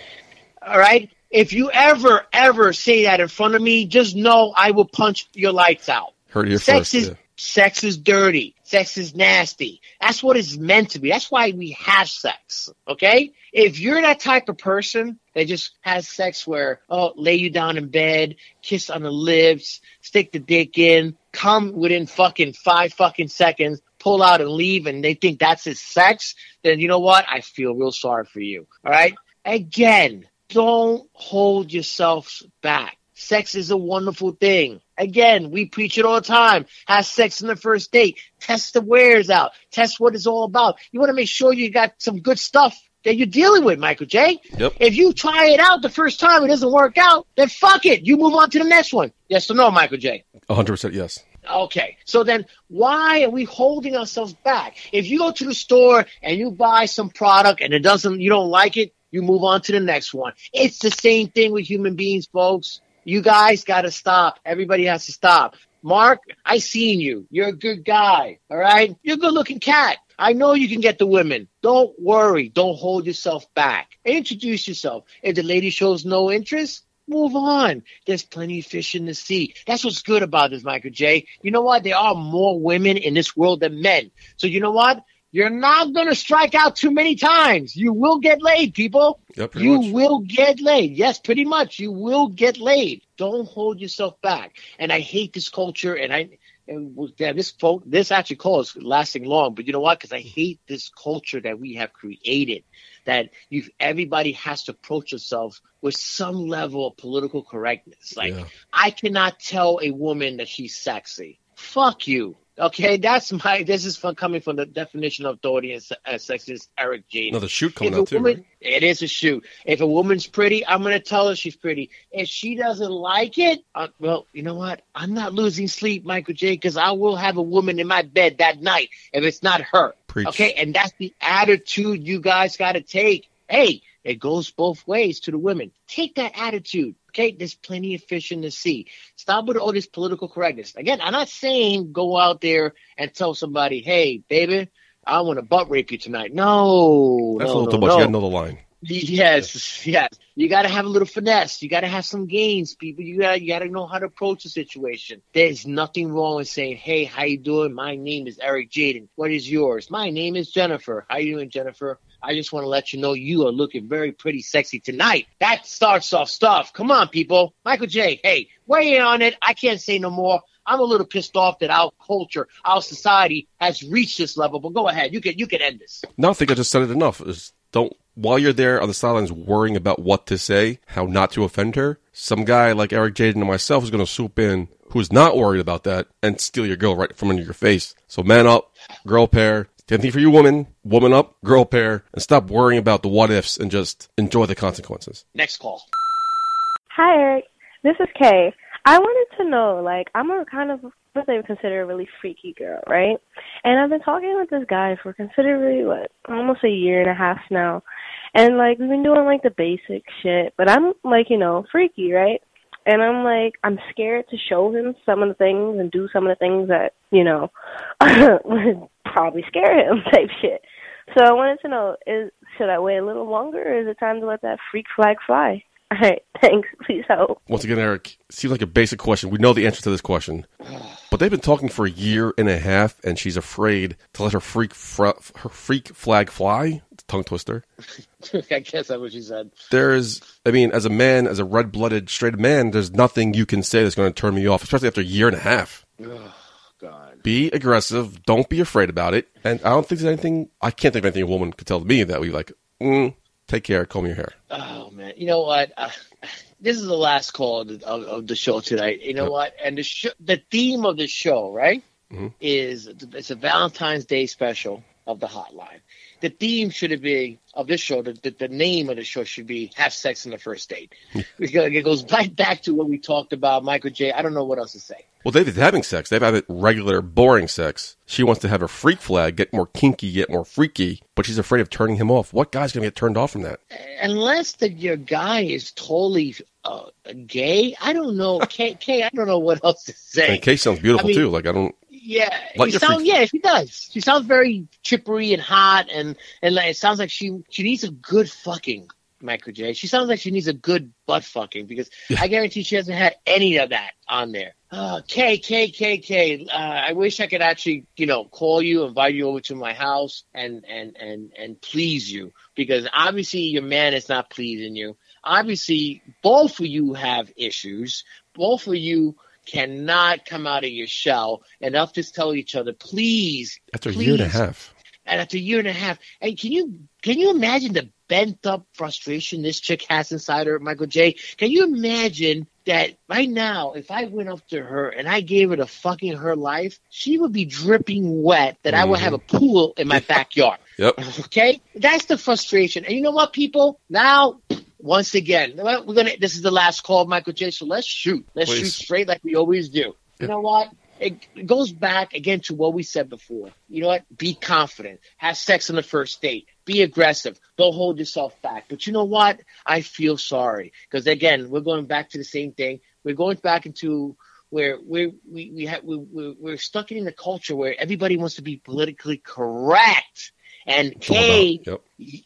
All right? If you ever, ever say that in front of me, just know I will punch your lights out. Heard it here sex first. is yeah. Sex is dirty. Sex is nasty. That's what it's meant to be. That's why we have sex. Okay? If you're that type of person that just has sex where, oh, lay you down in bed, kiss on the lips, stick the dick in, come within fucking five fucking seconds, pull out and leave, and they think that's his sex, then you know what? I feel real sorry for you. All right? Again, don't hold yourselves back. Sex is a wonderful thing. Again, we preach it all the time. Have sex on the first date. Test the wares out. Test what it's all about. You want to make sure you got some good stuff that you're dealing with, Michael J. Yep. If you try it out the first time, it doesn't work out, then fuck it. You move on to the next one. Yes or no, Michael J? 100% yes. Okay, so then why are we holding ourselves back? If you go to the store and you buy some product and it doesn't, you don't like it, you move on to the next one. It's the same thing with human beings, folks. You guys got to stop. Everybody has to stop. Mark, I seen you. You're a good guy. All right. You're a good looking cat. I know you can get the women. Don't worry. Don't hold yourself back. Introduce yourself. If the lady shows no interest, move on. There's plenty of fish in the sea. That's what's good about this, Michael J. You know what? There are more women in this world than men. So you know what? You're not going to strike out too many times. You will get laid, people. Yeah, You much. will get laid. Yes, pretty much. You will get laid. Don't hold yourself back. And I hate this culture. And I, and damn, this quote, this actually call is lasting long. But you know what? Because I hate this culture that we have created. That you, everybody has to approach themselves with some level of political correctness. Like Yeah. I cannot tell a woman that she's sexy. Fuck you. Okay, that's my. This is from coming from the definition of authority and se- uh, sexist Eric Jaden. Another shoot coming out too. woman- right? It is a shoot. If a woman's pretty, I'm going to tell her she's pretty. If she doesn't like it, uh, well, you know what? I'm not losing sleep, Michael J, because I will have a woman in my bed that night if it's not her. Preach. Okay, and that's the attitude you guys got to take. Hey, it goes both ways to the women. Take that attitude. Okay, there's plenty of fish in the sea. Stop with all this political correctness. Again, I'm not saying go out there and tell somebody, "Hey, baby, I want to butt rape you tonight." No, That's no, a little no, too much. no. You got another line. Yes, yes. You got to have a little finesse. You got to have some games, people. You got you got to know how to approach the situation. There's nothing wrong with saying, "Hey, how you doing? My name is Eric Jaden. What is yours? My name is Jennifer. How you doing, Jennifer? I just want to let you know you are looking very pretty sexy tonight. That starts off stuff. Come on, people. Michael J. Hey, weigh in on it. I can't say no more. I'm a little pissed off that our culture, our society has reached this level. But go ahead. You can you can end this. No, I think I just said it enough. Don't while you're there on the sidelines worrying about what to say, how not to offend her. Some guy like Eric Jaden and myself is going to swoop in, who's not worried about that, and steal your girl right from under your face. So man up, girl pair. Same thing for you, woman. Woman up, girl pair, and stop worrying about the what ifs and just enjoy the consequences. Next call. Hi, Eric. This is Kay. I wanted to know, like, I'm a kind of what they would consider a really freaky girl, right? And I've been talking with this guy for considerably what, almost a year and a half now. And like we've been doing like the basic shit, but I'm like, you know, freaky, right? And I'm like, I'm scared to show him some of the things and do some of the things that, you know, would probably scare him type shit. So I wanted to know, is should I wait a little longer or is it time to let that freak flag fly? All right, thanks. Please help. Once again, Eric, seems like a basic question. We know the answer to this question, but they've been talking for a year and a half, and she's afraid to let her freak fra- her freak flag fly. Tongue twister. I guess that's what she said. There's, I mean, as a man, as a red blooded straight man, there's nothing you can say that's going to turn me off, especially after a year and a half. Oh, God. Be aggressive. Don't be afraid about it. And I don't think there's anything, I can't think of anything a woman could tell me that we like, mm, take care, comb your hair. Oh man, you know what? Uh, this is the last call of the, of, of the show tonight. You know Yep. what? And the sh- the theme of the show, right, Mhm. is it's a Valentine's Day special of the Hotline. The theme should be of this show. The, the, the name of the show should be "Have Sex on the First Date." it goes right back to what we talked about, Michael J. I don't know what else to say. Well, they've been having sex. They've had regular, boring sex. She wants to have a freak flag, get more kinky, get more freaky, but she's afraid of turning him off. What guy's going to get turned off from that? Unless the, your guy is totally uh, gay, I don't know. Kay, Kay, I don't know what else to say. And Kay sounds beautiful I mean, too. Like, I don't, Yeah, Let you your sound, yeah, she does. She sounds very chippery and hot, and and like, it sounds like she she needs a good fucking. Michael J. She sounds like she needs a good butt fucking because I guarantee she hasn't had any of that on there. Uh, K K K K. Uh, I wish I could actually, you know, call you, invite you over to my house, and and and and please you because obviously your man is not pleasing you. Obviously, both of you have issues. Both of you cannot come out of your shell enough to tell each other, please, After a year and a half. and after a year and a half, and can you can you imagine the bent up frustration this chick has inside her, Michael J? Can you imagine that right now, if I went up to her and I gave her the fucking her life, she would be dripping wet that I would mm-hmm. have a pool in my backyard. Yep. Okay, that's the frustration. And you know what, people? Now, once again, we're gonna. This is the last call, Michael J. So let's shoot. Let's Please. shoot straight like we always do. You know what? It, it goes back again to what we said before. You know what? Be confident. Have sex on the first date. Be aggressive. Don't hold yourself back. But you know what? I feel sorry because again, we're going back to the same thing. We're going back into where we're, we we have we, we're, we're stuck in a culture where everybody wants to be politically correct. And Kay, Yep.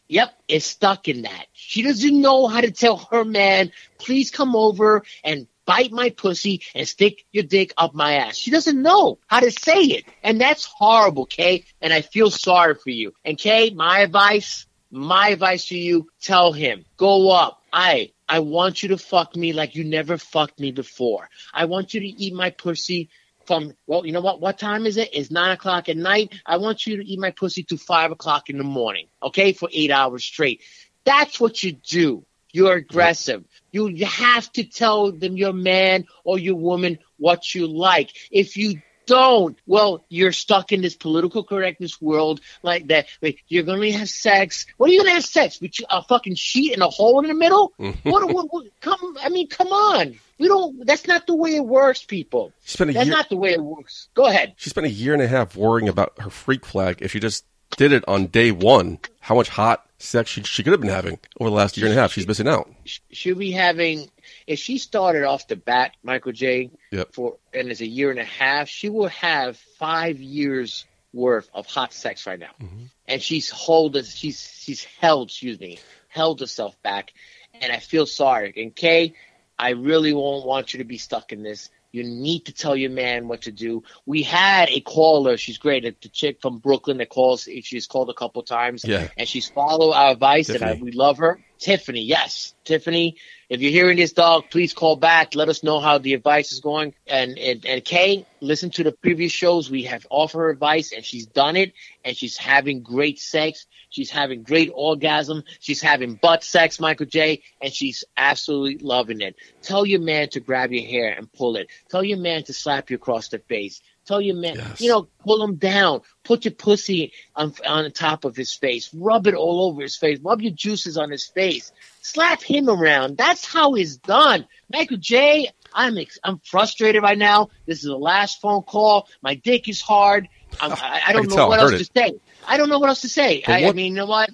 Yep, is stuck in that. She doesn't know how to tell her man, please come over and bite my pussy and stick your dick up my ass. She doesn't know how to say it. And that's horrible, Kay. And I feel sorry for you. And Kay, my advice, my advice to you, tell him, go up. I, I want you to fuck me like you never fucked me before. I want you to eat my pussy from well, you know what? What time is it? It's nine o'clock at night. I want you to eat my pussy to five o'clock in the morning. Okay, for eight hours straight. That's what you do. You're aggressive. You you have to tell them your man or your woman what you like. If you don't, well, you're stuck in this political correctness world like that. Like, you're gonna have sex. What are you gonna have sex? With a fucking sheet and a hole in the middle? what, what, what? Come, I mean, come on. We don't. That's not the way it works, people. spent a That's year- not the way it works. Go ahead. She spent a year and a half worrying about her freak flag. If she just did it on day one, how much hot sex she, she could have been having over the last year and a half. She's missing out. She'll be having. If she started off the bat, Michael J. Yep. For and it's a year and a half, she will have five years worth of hot sex right now. Mm-hmm. and she's hold she's she's held excuse me held herself back and i feel sorry and kay i really won't want you to be stuck in this you need to tell your man what to do. We had a caller she's great the chick from brooklyn that calls she's called a couple times Yeah. and she's followed our advice and I, we love her tiffany yes. Tiffany if you're hearing this dog please call back. Let us know how the advice is going. And and, and kay listen to the previous shows. We have offered her advice and she's done it and she's having great sex. She's having great orgasm. She's having butt sex michael j and she's absolutely loving it. Tell your man to grab your hair and pull it. Tell your man to slap you across the face tell your man you know pull him down. Put your pussy on, on top of his face. Rub it all over his face. Rub your juices on his face. Slap him around. That's how it's done. Michael j i'm ex- i'm frustrated right now. This is the last phone call. My dick is hard. I'm, I, I don't can know tell. what I else heard to say. I don't know what else to say. I, I mean you know what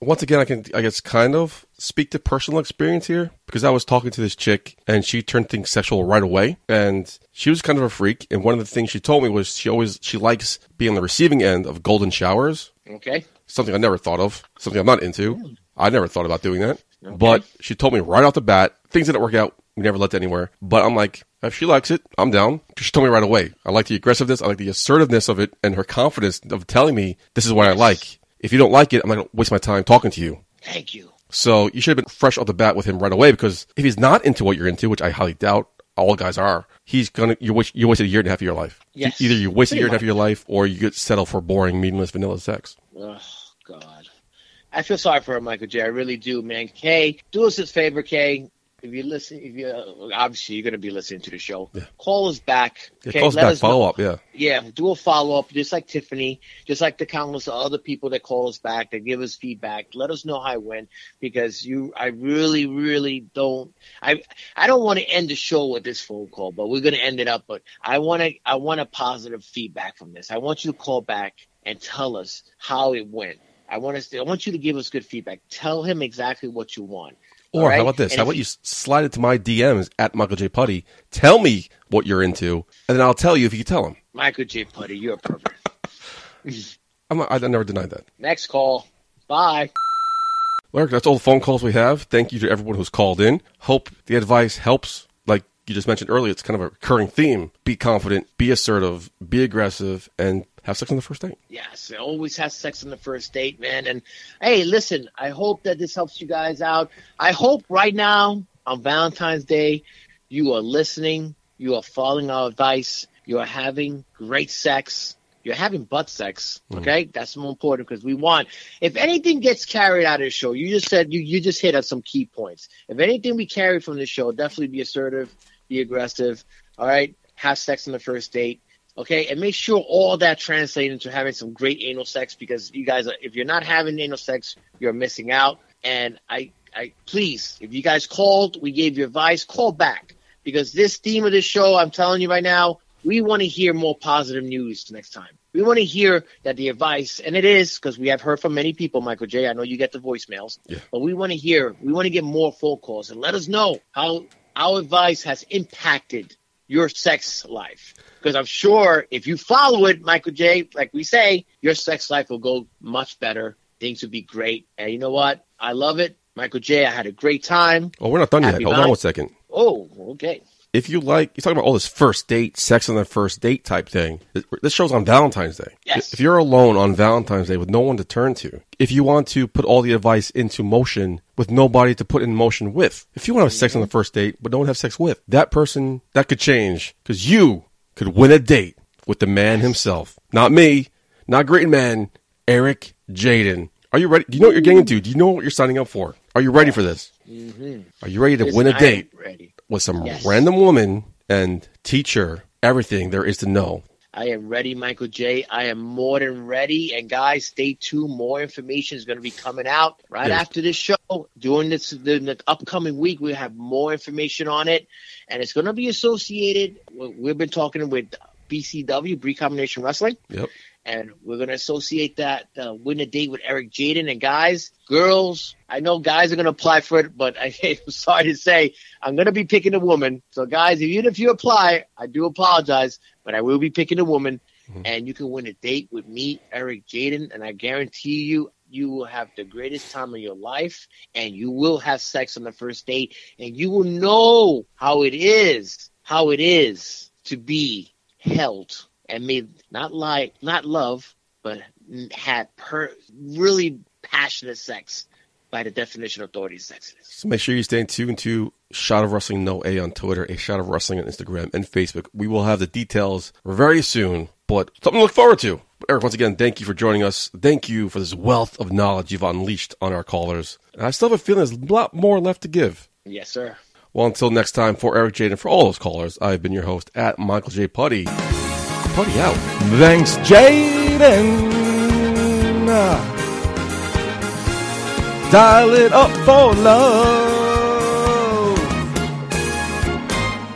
Once again, I can, I guess, kind of speak to personal experience here because I was talking to this chick and she turned things sexual right away. And she was kind of a freak. And one of the things she told me was she always, she likes being on the receiving end of golden showers. okay Something I never thought of, something I'm not into. Hmm. I never thought about doing that. But she told me right off the bat, things didn't work out. We never led anywhere. But I'm like, if she likes it, I'm down. She told me right away. I like the aggressiveness. I like the assertiveness of it and her confidence of telling me this is what I like. If you don't like it, I'm not going to waste my time talking to you. thank you So you should have been fresh off the bat with him right away because if he's not into what you're into, which I highly doubt all guys are, he's gonna you waste you wasted a year and a half of your life. Yes. Either you waste a year and a half of your life, or you get settled for boring, meaningless, vanilla sex. Oh God, I feel sorry for him, Michael J. I really do, man. Kay, do us a favor, Kay. If you listen, if you obviously you're gonna be listening to the show, call us back. Yeah, okay? calls Let back, us know- follow up, yeah. Yeah, do a follow up, just like Tiffany, just like the countless other people that call us back, that give us feedback. Let us know how it went because you, I really, really don't. I, I don't want to end the show with this phone call, but we're gonna end it up. But I want to, I want a positive feedback from this. I want you to call back and tell us how it went. I want us, to, I want you to give us good feedback. Tell him exactly what you want. Or All right? how about this? And how about you slide it to my DMs at Michael J. Putty? Tell me what you're into, and then I'll tell you if you can tell him. Michael J. Putty, you're a pervert. I'm not, I never denied that. Next call. Bye. Well, Eric, that's all the phone calls we have. Thank you to everyone who's called in. Hope the advice helps. Like you just mentioned earlier, it's kind of a recurring theme. Be confident, be assertive, be aggressive, and have sex on the first date. Yes, always has sex on the first date, man. And hey, listen, I hope that this helps you guys out. I hope right now on Valentine's Day, you are listening, you are following our advice, you are having great sex, you're having butt sex. Mm-hmm. Okay, that's more important because we want. If anything gets carried out of the show, you just said you you just hit on some key points. If anything we carry from the show, definitely be assertive, be aggressive. All right, have sex on the first date. Okay, and make sure all that translates into having some great anal sex because you guys, are, if you're not having anal sex, you're missing out. And I, I please, if you guys called, we gave you advice, call back because this theme of this show, I'm telling you right now, we want to hear more positive news next time. We want to hear that the advice, and it is because we have heard from many people, Michael J. I know you get the voicemails, yeah. but we want to hear, we want to get more phone calls and let us know how our advice has impacted your sex life. Because I'm sure if you follow it, Michael J., like we say, your sex life will go much better. Things will be great. And you know what? I love it. Michael J., I had a great time. Oh, we're not done yet. Happy Hold on one second. Oh, okay. If you like, you're talking about all this first date, sex on the first date type thing. This show's on Valentine's Day. Yes. If you're alone on Valentine's Day with no one to turn to, if you want to put all the advice into motion with nobody to put in motion with, if you want to have sex on the first date but no one to have sex with, that person, that could change because you could win a date with the man himself. Not me, not great man, Eric Jaden. Are you ready? Do you know what you're getting into? Do you know what you're signing up for? Are you ready for this? Mm-hmm. Are you ready to win a date ready. with some Yes. random woman and teach her everything there is to know? I am ready, Michael J. I am more than ready. And guys, stay tuned. More information is going to be coming out right Yes. after this show. During this the, the upcoming week, we have more information on it, and it's going to be associated. we- We've been talking with BCW, Bree Combination Wrestling. Yep. And we're going to associate that uh, win a date with Eric Jaden. And guys, girls, I know guys are going to apply for it, but I, am sorry to say I'm going to be picking a woman. So guys, even if you apply, I do apologize, but I will be picking a woman, and you can win a date with me, Eric Jaden, and I guarantee you. You will have the greatest time of your life, and you will have sex on the first date, and you will know how it is, how it is to be held and made not like not love, but had per really passionate sex by the definition of authority sex. So make sure you stay tuned to Shot of Wrestling No A on Twitter, a Shot of Wrestling on Instagram and Facebook. We will have the details very soon, but something to look forward to. But Eric, once again, thank you for joining us. Thank you for this wealth of knowledge you've unleashed on our callers. And I still have a feeling there's a lot more left to give. Yes, sir. Well, until next time, for Eric Jade and for all those callers, I've been your host at Michael J. Putty. Putty out. Thanks, Jaden. Dial it up for love.